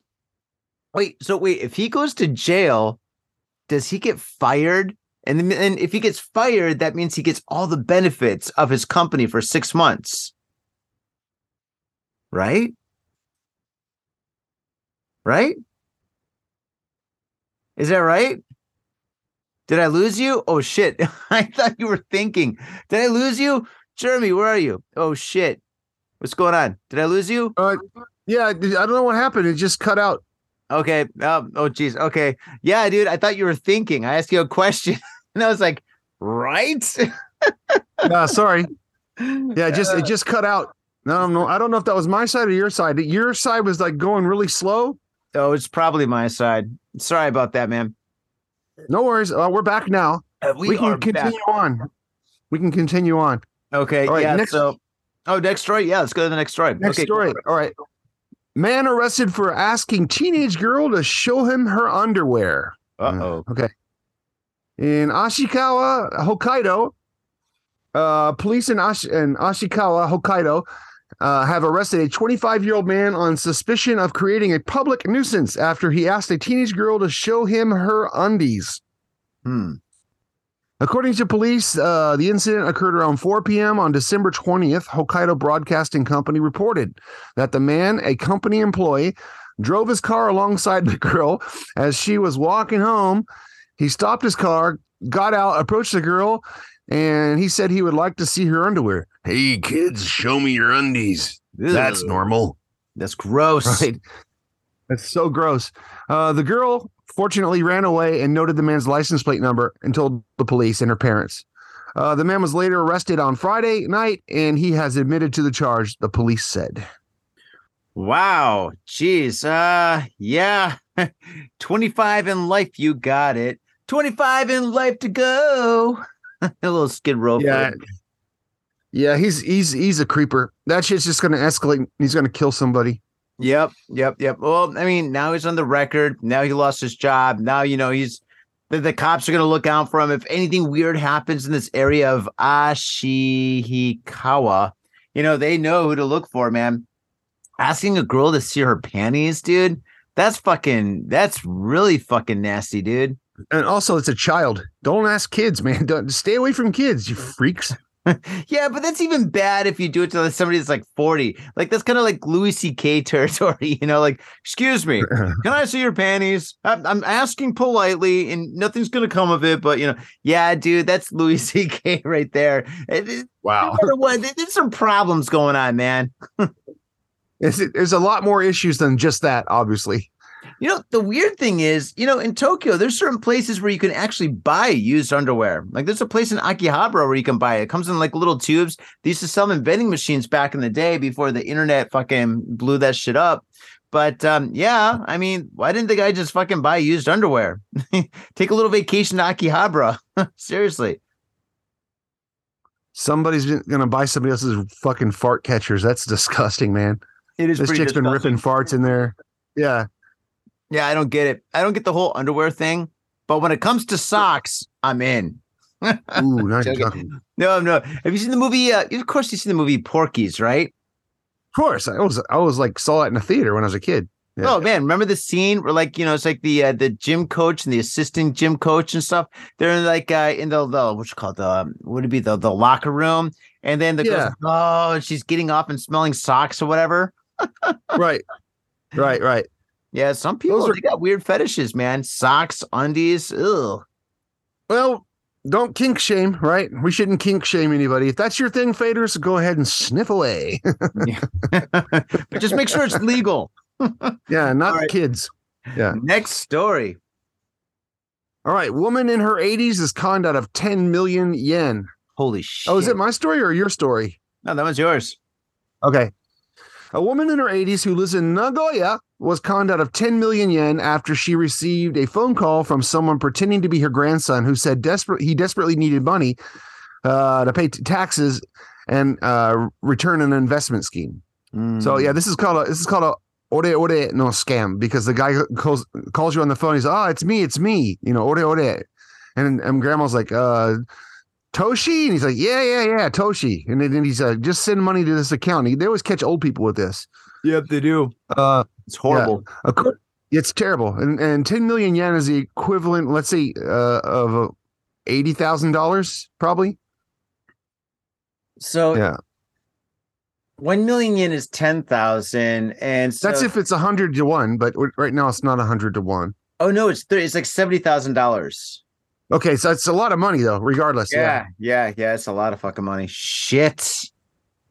Wait, so wait, if he goes to jail, does he get fired? And then and if he gets fired, that means he gets all the benefits of his company for six months. Right? Right? Is that right? Did I lose you? Oh shit. I thought you were thinking. Did I lose you? Jeremy, where are you? Oh shit. What's going on? Did I lose you? Uh, yeah, I don't know what happened. It just cut out. Okay. Um, oh, geez. Okay. Yeah, dude. I thought you were thinking. I asked you a question, and I was like, right? Yeah, sorry. Yeah, it just it just cut out. No, no, I don't know if that was my side or your side. Your side was like going really slow. Oh, it's probably my side. Sorry about that, man. No worries. Uh, we're back now. Uh, We, can continue on. We can continue on. Okay. All right, yeah. next- so, oh, next story. Yeah, let's go to the next story. Next okay. story. All right. Man arrested for asking teenage girl to show him her underwear. Uh oh. Okay. In Ashikawa, Hokkaido, uh, police in, Ash- in Ashikawa, Hokkaido, uh, have arrested a 25 year old man on suspicion of creating a public nuisance after he asked a teenage girl to show him her undies. Hmm. According to police, uh, the incident occurred around 4 p.m. on December 20th. Hokkaido Broadcasting Company reported that the man, a company employee, drove his car alongside the girl as she was walking home. He stopped his car, got out, approached the girl, and he said he would like to see her underwear. Hey, kids, show me your undies. That's normal. That's gross. Right. That's so gross. Uh, the girl fortunately ran away and noted the man's license plate number and told the police and her parents. Uh, the man was later arrested on Friday night and he has admitted to the charge, the police said. Wow. Jeez. Uh yeah. 25 in life, you got it. 25 in life to go. a little skid row. Yeah. Yeah, he's he's he's a creeper. That shit's just gonna escalate. He's gonna kill somebody. Yep, yep, yep. Well, I mean, now he's on the record. Now he lost his job. Now you know he's the, the cops are gonna look out for him. If anything weird happens in this area of Ashihikawa, you know they know who to look for, man. Asking a girl to see her panties, dude. That's fucking. That's really fucking nasty, dude. And also, it's a child. Don't ask kids, man. Don't stay away from kids, you freaks. Yeah, but that's even bad if you do it to somebody that's like 40. Like that's kind of like Louis C.K. territory, you know, like, excuse me, can I see your panties? I'm, I'm asking politely and nothing's gonna come of it, but you know, yeah, dude, that's Louis C.K. right there. Eh, eh, it- it- Wow. no what, there's some problems going on, man. There's a lot more issues than just that, obviously. You know, the weird thing is, you know, in Tokyo, there's certain places where you can actually buy used underwear. Like there's a place in Akihabara where you can buy it. It comes in like little tubes. They used to sell them in vending machines back in the day before the internet fucking blew that shit up. But um, yeah, I mean, why didn't the guy just fucking buy used underwear? Take a little vacation to Akihabara. Seriously. Somebody's been- gonna buy somebody else's fucking fart catchers. That's disgusting, man. It is This pretty chick's been ripping farts in there. Yeah. Yeah, I don't get it. I don't get the whole underwear thing. But when it comes to socks, I'm in. Ooh, Joking. No, no. Have you seen the movie? Uh, of course, you've seen the movie Porky's, right? Of course, I was I was like saw it in the theater when I was a kid. Yeah. Oh man, remember the scene where like you know it's like the uh, the gym coach and the assistant gym coach and stuff. They're like uh, in the the what's it called the um, would it be the the locker room, and then the Yeah. girl's, oh and she's getting off and smelling socks or whatever. right, right, right. Yeah, some people Those are- they got weird fetishes, man. Socks, undies, ugh. Well, don't kink shame, right? We shouldn't kink shame anybody. If that's your thing, faders, go ahead and sniff away. but just make sure it's legal. yeah, not right. kids. Yeah. Next story. All right. Woman in her 80s is conned out of 10 million yen. Holy shit! Oh, is it my story or your story? No, that was yours. Okay. A woman in her 80s who lives in Nagoya was conned out of 10 million yen after she received a phone call from someone pretending to be her grandson who said desperate he desperately needed money uh, to pay t- taxes and uh, return an investment scheme. So Mm. yeah, this is called a this is called a ore ore no scam because the guy calls calls you on the phone. He's oh, it's me, it's me. You know, ore ore, and and grandma's like uh. Toshi, and he's like, yeah, yeah, yeah, Toshi, and then he's like, just send money to this account. They always catch old people with this. Yep, they do. Uh, It's horrible. of course, it's terrible, and and ten million yen is the equivalent, let's say, uh, of uh, eighty thousand dollars, probably. So Yeah, one million yen is ten thousand, and so, that's if it's a hundred to one, but right now it's not a hundred to one. Oh no, it's th- it's like seventy thousand dollars. Okay, so it's a lot of money though, regardless. Yeah, yeah, yeah. It's a lot of fucking money. Shit.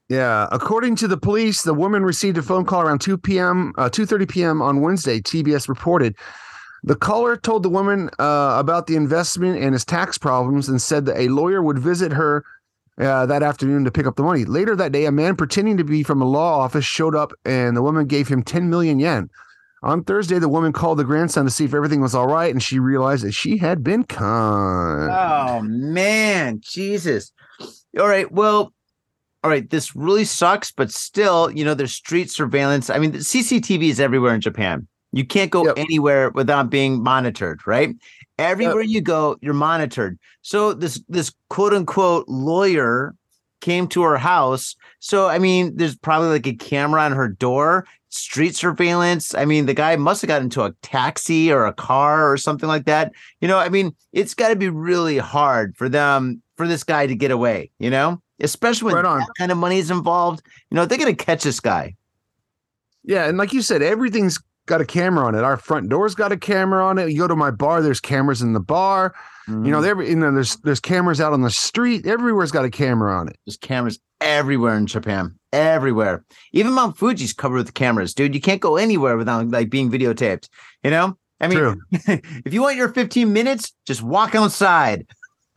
Yeah, according to the police, the woman received a phone call around 2 p.m., uh, 2.30 p.m. on Wednesday, TBS reported. The caller told the woman uh, about the investment and his tax problems and said that a lawyer would visit her uh, that afternoon to pick up the money. Later that day, a man pretending to be from a law office showed up and the woman gave him 10 million yen. On Thursday, the woman called the grandson to see if everything was all right, and she realized that she had been conned. Oh man, Jesus. All right, well, all right. This really sucks, but still, you know, there's street surveillance. I mean, the CCTV is everywhere in Japan. You can't go Yep. anywhere without being monitored, right? Everywhere you go, you're monitored. So this this quote unquote lawyer came to her house. So I mean, there's probably like a camera on her door, street surveillance. I mean, the guy must have got into a taxi or a car or something like that. You know, I mean, it's got to be really hard for them for this guy to get away. You know, especially when Right that kind of money is involved. You know, they're gonna catch this guy. Yeah, and like you said, everything's got a camera on it. Our front door's got a camera on it. You go to my bar, there's cameras in the bar. You Mm-hmm. know, there you know, there's there's cameras out on the street. Everywhere's got a camera on it. There's cameras everywhere in Japan. Everywhere. Even Mount Fuji's covered with cameras, dude. You can't go anywhere without like being videotaped. You know? I mean, True. if you want your 15 minutes, just walk outside.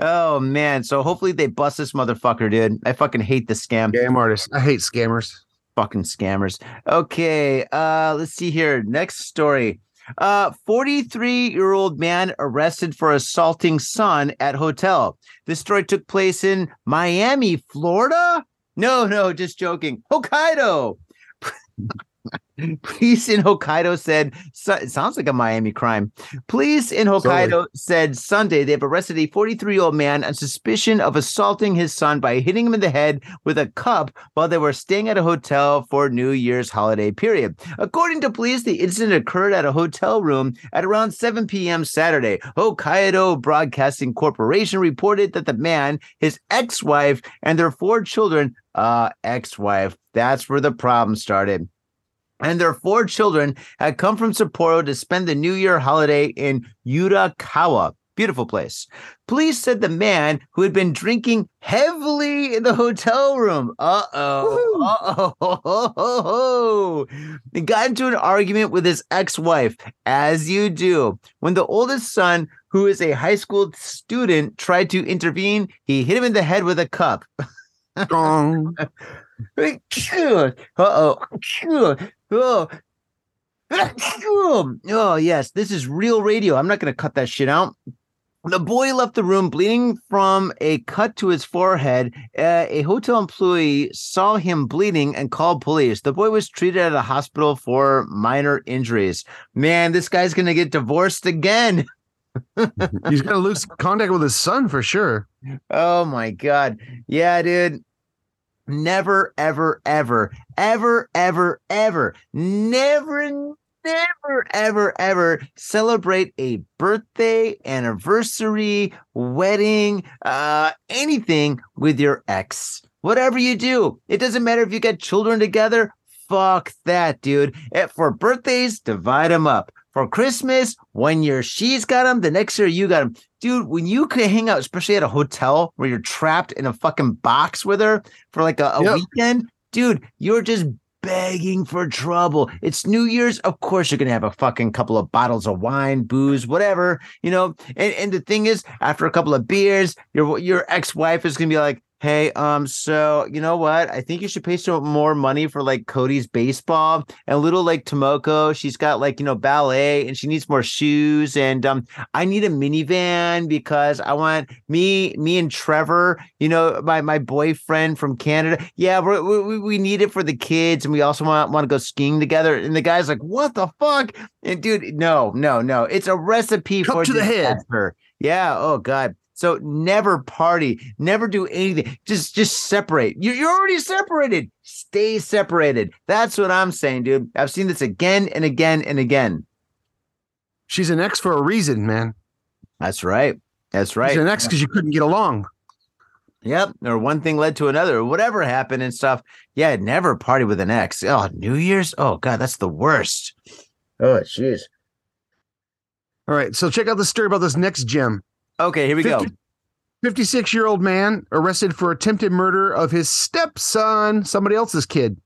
oh man. So hopefully they bust this motherfucker, dude. I fucking hate the scam. Scam artists. I hate scammers. Fucking scammers. Okay, uh, let's see here. Next story. Uh, 43 year old man arrested for assaulting son at hotel. This story took place in Miami, Florida. No, no, just joking. Hokkaido. Police in Hokkaido said, so, it sounds like a Miami crime. Police in Hokkaido said Sunday they've arrested a 43 year old man on suspicion of assaulting his son by hitting him in the head with a cup while they were staying at a hotel for New Year's holiday period. According to police, the incident occurred at a hotel room at around 7 p.m. Saturday. Hokkaido Broadcasting Corporation reported that the man, his ex wife, and their four children, uh, ex wife, that's where the problem started and their four children had come from Sapporo to spend the New Year holiday in Yurakawa. Beautiful place. Police said the man who had been drinking heavily in the hotel room. Uh oh. Uh oh. He got into an argument with his ex wife, as you do. When the oldest son, who is a high school student, tried to intervene, he hit him in the head with a cup. Uh oh. Oh. Oh, yes. This is real radio. I'm not going to cut that shit out. The boy left the room bleeding from a cut to his forehead. Uh, a hotel employee saw him bleeding and called police. The boy was treated at a hospital for minor injuries. Man, this guy's going to get divorced again. He's gonna lose contact with his son for sure. Oh my god. Yeah, dude. Never, ever, ever, ever, ever, ever, never, never, ever, ever celebrate a birthday, anniversary, wedding, uh, anything with your ex. Whatever you do, it doesn't matter if you get children together. Fuck that, dude. For birthdays, divide them up. For Christmas, one year she's got them, the next year you got them. Dude, when you could hang out, especially at a hotel where you're trapped in a fucking box with her for like a, a Yep. weekend, dude, you're just begging for trouble. It's New Year's. Of course, you're going to have a fucking couple of bottles of wine, booze, whatever, you know. And, and the thing is, after a couple of beers, your your ex wife is going to be like, Hey, um, so you know what? I think you should pay some more money for like Cody's baseball and little like Tomoko. She's got like, you know, ballet and she needs more shoes. And um, I need a minivan because I want me, me and Trevor, you know, my my boyfriend from Canada. Yeah, we're, we we need it for the kids, and we also want want to go skiing together. And the guy's like, "What the fuck?" And dude, no, no, no, it's a recipe Cup for to the head. Yeah. Oh God. So never party, never do anything. Just just separate. You you're already separated. Stay separated. That's what I'm saying, dude. I've seen this again and again and again. She's an ex for a reason, man. That's right. That's right. She's an ex because you couldn't get along. Yep. Or one thing led to another, or whatever happened and stuff. Yeah, never party with an ex. Oh, New Year's? Oh, God, that's the worst. Oh, jeez. All right, so check out the story about this next gem. Okay, here we go. 56 year old man arrested for attempted murder of his stepson, somebody else's kid.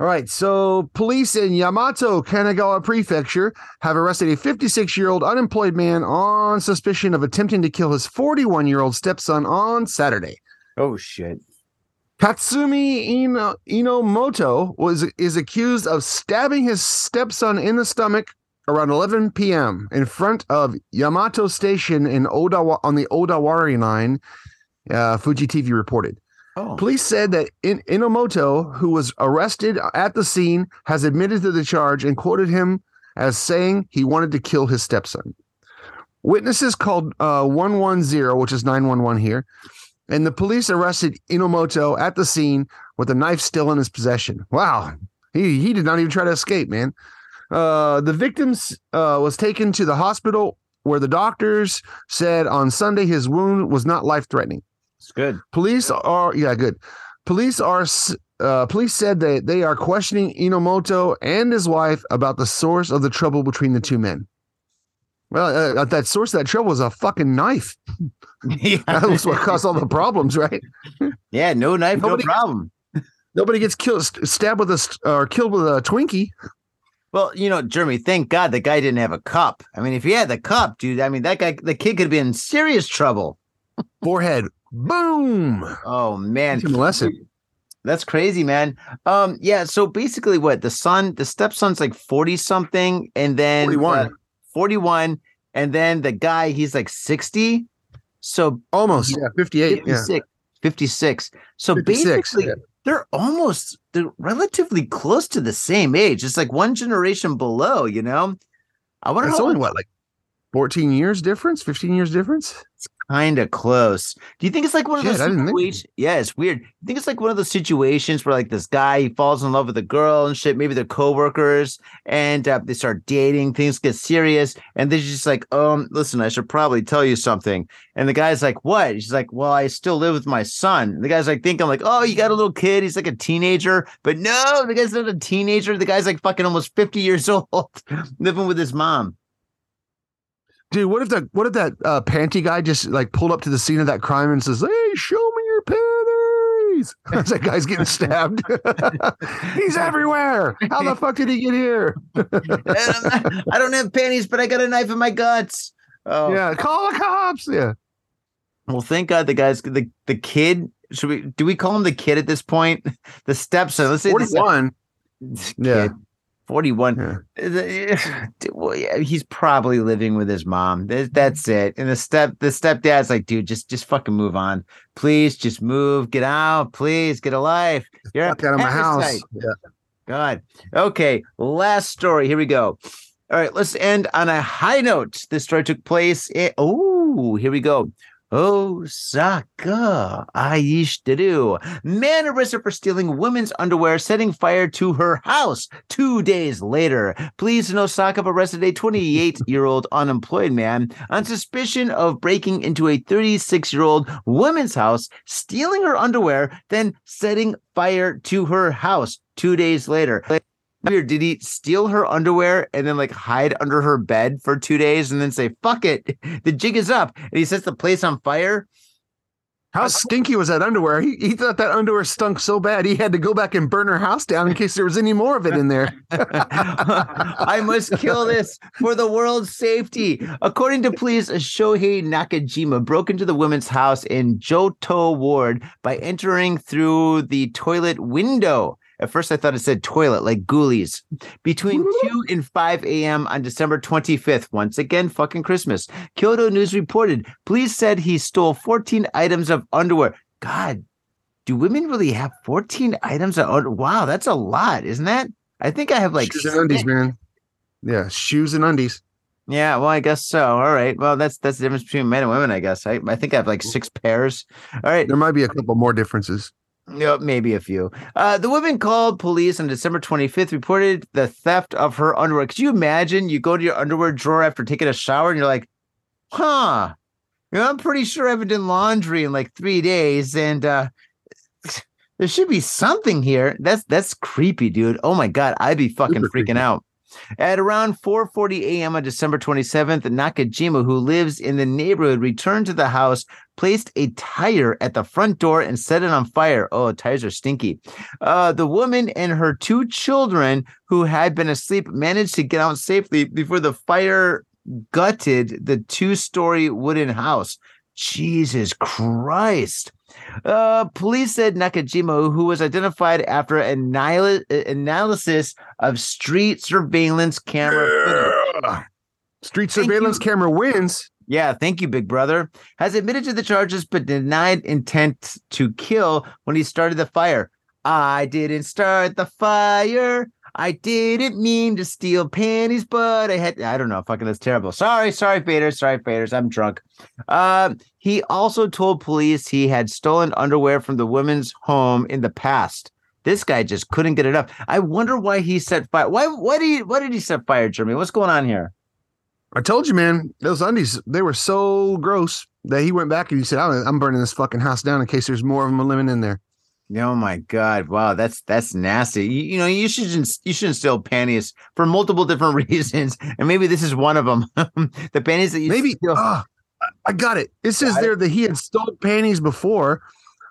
All right, so police in Yamato, Kanagawa Prefecture have arrested a 56 year old unemployed man on suspicion of attempting to kill his 41 year old stepson on Saturday. Oh, shit. Katsumi Ino, Inomoto was is accused of stabbing his stepson in the stomach around 11 p.m. in front of Yamato Station in Odawa on the Odawari line. Uh, Fuji TV reported. Oh, Police said that in, Inomoto, who was arrested at the scene, has admitted to the charge and quoted him as saying he wanted to kill his stepson. Witnesses called uh, 110, which is 911 here, and the police arrested Inomoto at the scene with a knife still in his possession. Wow, he he did not even try to escape, man. Uh, the victims uh, was taken to the hospital where the doctors said on Sunday his wound was not life threatening. it's good. Police are yeah, good. Police are uh, police said that they are questioning Inomoto and his wife about the source of the trouble between the two men. Well, uh, that source of that trouble was a fucking knife. yeah. That was what caused all the problems, right? yeah, no knife, Nobody- no problem. Nobody gets killed, stabbed with a or killed with a Twinkie. Well, you know, Jeremy, thank God the guy didn't have a cup. I mean, if he had the cup, dude, I mean, that guy, the kid could be in serious trouble. Forehead, boom. Oh, man. Lesson. That's crazy, man. Um, yeah. So basically, what the son, the stepson's like 40 something, and then 41. uh, 41, and then the guy, he's like 60. So Almost, yeah, fifty-eight. Yeah, 56. 56. So 56, basically, yeah. They're almost they're relatively close to the same age. It's like one generation below, you know. I wonder It's how only what, like fourteen years difference, fifteen years difference. It's kind of close. Do you think it's like one of Shit, those didn't think- Yeah, it's weird. You think it's like one of those situations where like this guy he falls in love with a girl and shit. Maybe they're coworkers and uh, they start dating. Things get serious, and they're just like, um, listen, I should probably tell you something. And the guy's like, what? She's like, well, I still live with my son. And the guy's like, thinking like, oh, you got a little kid. He's like a teenager, but no, the guy's not a teenager. The guy's like fucking almost fifty years old, living with his mom. Dude, what if that what if that uh, panty guy just like pulled up to the scene of that crime and says, "Hey, show me your panties"? As that guy's getting stabbed. He's everywhere. How the fuck did he get here? I don't have panties, but I got a knife in my guts. Oh, Yeah, call the cops. Yeah. Well, thank God the guys, the, the kid should we do we call him the kid at this point? The stepson. Let's say 41. Yeah. kid. 41 eh, eh, yeah, he's probably living with his mom that's it and the step the stepdad's like dude just just fucking move on please just move get out please get a life you're out of my house. Yeah. God. Okay. Last story. Here we go. All right. Let's end on a high note. This story took place. In, oh, here we go. Osaka, Aishiteru. Man arrested for stealing women's underwear, setting fire to her house two days later. Police in Osaka arrested a 28 year old unemployed man on suspicion of breaking into a 36 year old woman's house, stealing her underwear, then setting fire to her house two days later. Weird. Did he steal her underwear and then like hide under her bed for two days and then say, fuck it, the jig is up? And he sets the place on fire. How stinky was that underwear? He, he thought that underwear stunk so bad he had to go back and burn her house down in case there was any more of it in there. I must kill this for the world's safety. According to police, Shohei Nakajima broke into the women's house in Joto Ward by entering through the toilet window. At first, I thought it said toilet, like ghoulies. Between 2 and 5 a.m. on December 25th, once again, fucking Christmas, Kyodo News reported police said he stole 14 items of underwear. God, do women really have 14 items of underwear? Wow, that's a lot, isn't that? I think I have like shoes and undies, man. Yeah, shoes and undies. Yeah, well, I guess so. All right. Well, that's that's the difference between men and women, I guess. I, I think I have like six pairs. All right. There might be a couple more differences. Yep, maybe a few. Uh, the woman called police on December 25th, reported the theft of her underwear. Could you imagine you go to your underwear drawer after taking a shower and you're like, huh, you know, I'm pretty sure I haven't done laundry in like three days and uh, there should be something here. That's that's creepy, dude. Oh my god, I'd be fucking Super freaking creepy. out. At around 4:40 a.m. on December 27th, Nakajima, who lives in the neighborhood, returned to the house, placed a tire at the front door, and set it on fire. Oh, tires are stinky. Uh, the woman and her two children, who had been asleep, managed to get out safely before the fire gutted the two-story wooden house. Jesus Christ. Uh, police said Nakajima, who was identified after anali- analysis of street surveillance camera footage. Street Thank surveillance you. camera wins. Yeah, thank you, big brother. Has admitted to the charges but denied intent to kill when he started the fire. I didn't start the fire. I didn't mean to steal panties, but I had I don't know. Fucking that's terrible. Sorry, sorry, faders. Sorry, faders. I'm drunk. Um, he also told police he had stolen underwear from the women's home in the past. This guy just couldn't get it up. I wonder why he set fire. Why? Why did he? Why did he set fire, Jeremy? What's going on here? I told you, man, those undies, they were so gross that he went back and he said, I'm I'm burning this fucking house down in case there's more of them living in there. Oh my god! Wow, that's that's nasty. You, you know, you shouldn't you shouldn't steal panties for multiple different reasons, and maybe this is one of them. the panties that you Maybe, steal. ah, I- got it. It says Got it? there that he had stolen panties before.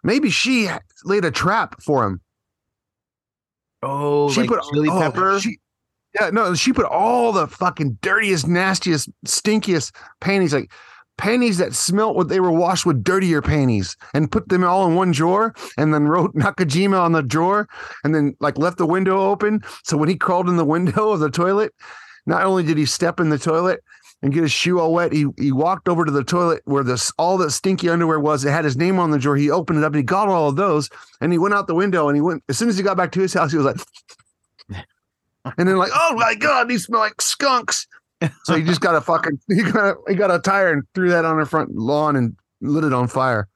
Maybe she laid a trap for him. oh, she like put chili oh, pepper. she- yeah, no, she put all the fucking dirtiest, nastiest, stinkiest panties, like panties that smelt what they were washed with dirtier panties, and put them all in one drawer, and then wrote Nakajima on the drawer, and then like left the window open. So when he crawled in the window of the toilet, not only did he step in the toilet and get his shoe all wet, he he walked over to the toilet where this all the stinky underwear was. It had his name on the drawer. He opened it up and he got all of those, and he went out the window and he went as soon as he got back to his house, he was like. And then like, oh my god, these smell like skunks. So he just got a fucking he got a, he got a tire and threw that on the front lawn and lit it on fire.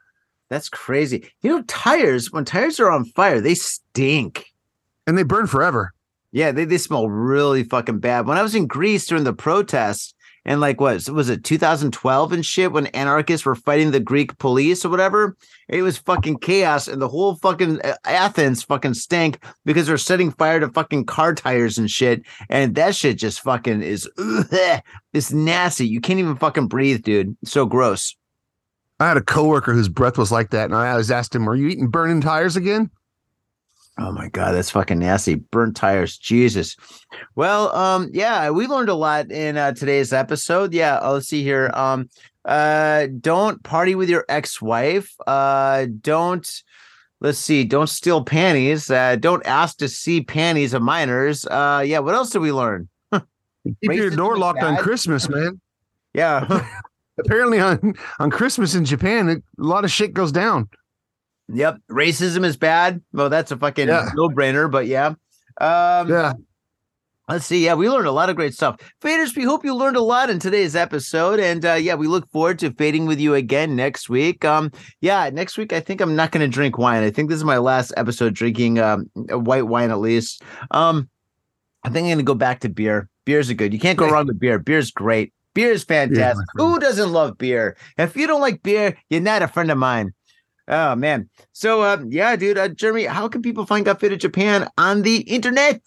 That's crazy. You know, tires when tires are on fire, they stink. And they burn forever. Yeah, they, they smell really fucking bad. When I was in Greece during the protests, and like what was it 2012 and shit when anarchists were fighting the Greek police or whatever, it was fucking chaos, and the whole fucking uh, Athens fucking stank because they're setting fire to fucking car tires and shit, and that shit just fucking is ugh, it's nasty. You can't even fucking breathe, dude. It's so gross. I had a coworker whose breath was like that, and I always asked him, "Are you eating burning tires again?" Oh my god, that's fucking nasty. Burnt tires, Jesus. Well, um, yeah, we learned a lot in uh, today's episode. Yeah, uh, let's see here. Um, Uh, don't party with your ex-wife. Uh, don't. Let's see. Don't steal panties. Uh, don't ask to see panties of minors. Uh, yeah. What else did we learn? Keep your door locked on. Christmas, man. Yeah. Apparently on on Christmas in Japan, it, a lot of shit goes down. Yep. Racism is bad. Well, that's a fucking Yeah. no-brainer. But yeah. Um, Yeah. Let's see. Yeah, we learned a lot of great stuff. Faders, we hope you learned a lot in today's episode. And uh, yeah, we look forward to fading with you again next week. Um, yeah, next week I think I'm not gonna drink wine. I think this is my last episode drinking um white wine at least. Um, I think I'm gonna go back to beer. Beers are good. You can't go wrong with beer. Beer's great. Beer is fantastic. Who doesn't love beer? If you don't like beer, you're not a friend of mine. Oh man. So um, yeah, dude, uh, Jeremy, how can people find Got Faded Japan on the internet?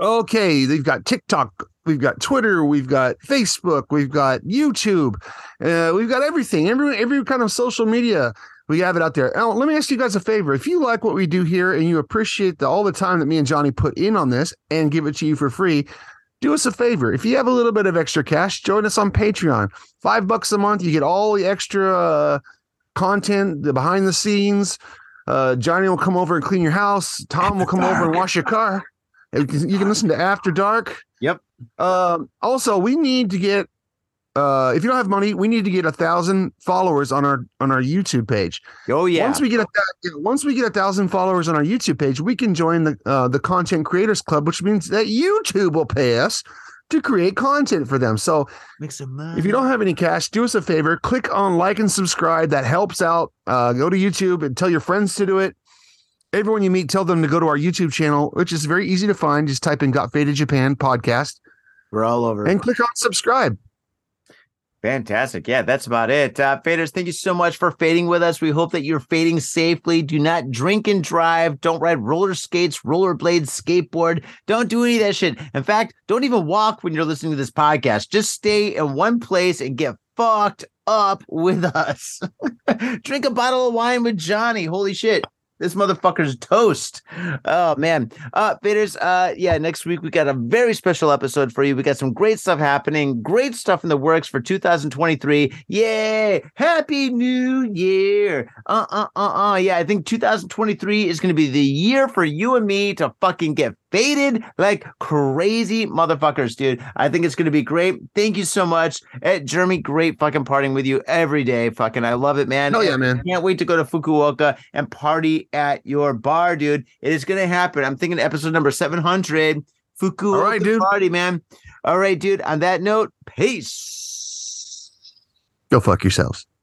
Okay, they've got TikTok, we've got Twitter, we've got Facebook, we've got YouTube, uh, we've got everything, every every kind of social media. We have it out there. Now, let me ask you guys a favor. If you like what we do here and you appreciate the, all the time that me and Johnny put in on this and give it to you for free, do us a favor. If you have a little bit of extra cash, join us on Patreon. Five bucks a month, you get all the extra uh, content, the behind the scenes. Uh, Johnny will come over and clean your house. Tom will come over and wash your car. You can, you can listen to After Dark. Yep. Um, also, we need to get. Uh, if you don't have money, we need to get a thousand followers on our on our YouTube page. Oh yeah. Once we get a once we get a thousand followers on our YouTube page, we can join the uh, the Content Creators Club, which means that YouTube will pay us to create content for them. So Make some money. if you don't have any cash, do us a favor, click on like and subscribe. That helps out. Uh, go to YouTube and tell your friends to do it. Everyone you meet, tell them to go to our YouTube channel, which is very easy to find. Just type in Got Faded Japan podcast We're all over. and click on subscribe. Fantastic. Yeah, that's about it. Uh, faders, thank you so much for fading with us. We hope that you're fading safely. Do not drink and drive. Don't ride roller skates, rollerblades, skateboard. Don't do any of that shit. In fact, don't even walk when you're listening to this podcast. Just stay in one place and get fucked up with us. drink a bottle of wine with Johnny. Holy shit. This motherfucker's toast. Oh man. Uh faders, uh yeah, next week we got a very special episode for you. We got some great stuff happening, great stuff in the works for 2023. Yay! Happy New Year. Uh uh uh uh. Yeah, I think 2023 is gonna be the year for you and me to fucking get faded like crazy motherfuckers, dude. I think it's gonna be great. Thank you so much. Eh, Jeremy, great fucking partying with you every day. Fucking I love it, man. Oh, yeah, man. Can't wait to go to Fukuoka and party at your bar, dude. It is gonna happen. I'm thinking episode number 700. Fukuoka All right, dude. party, man. All right, dude. On that note, peace. Go fuck yourselves.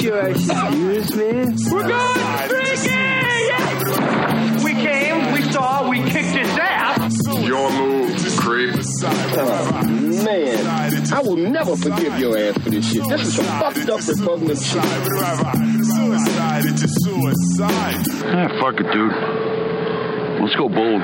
You sure excuse me? We're going drinking! We came, we saw, we kicked his ass! Your move, creep. Oh, man, I will never forgive your ass for this shit. This is some fucked up repugnant shit. Suicide, it's a suicide. Ah, fuck it, dude. Let's go bold.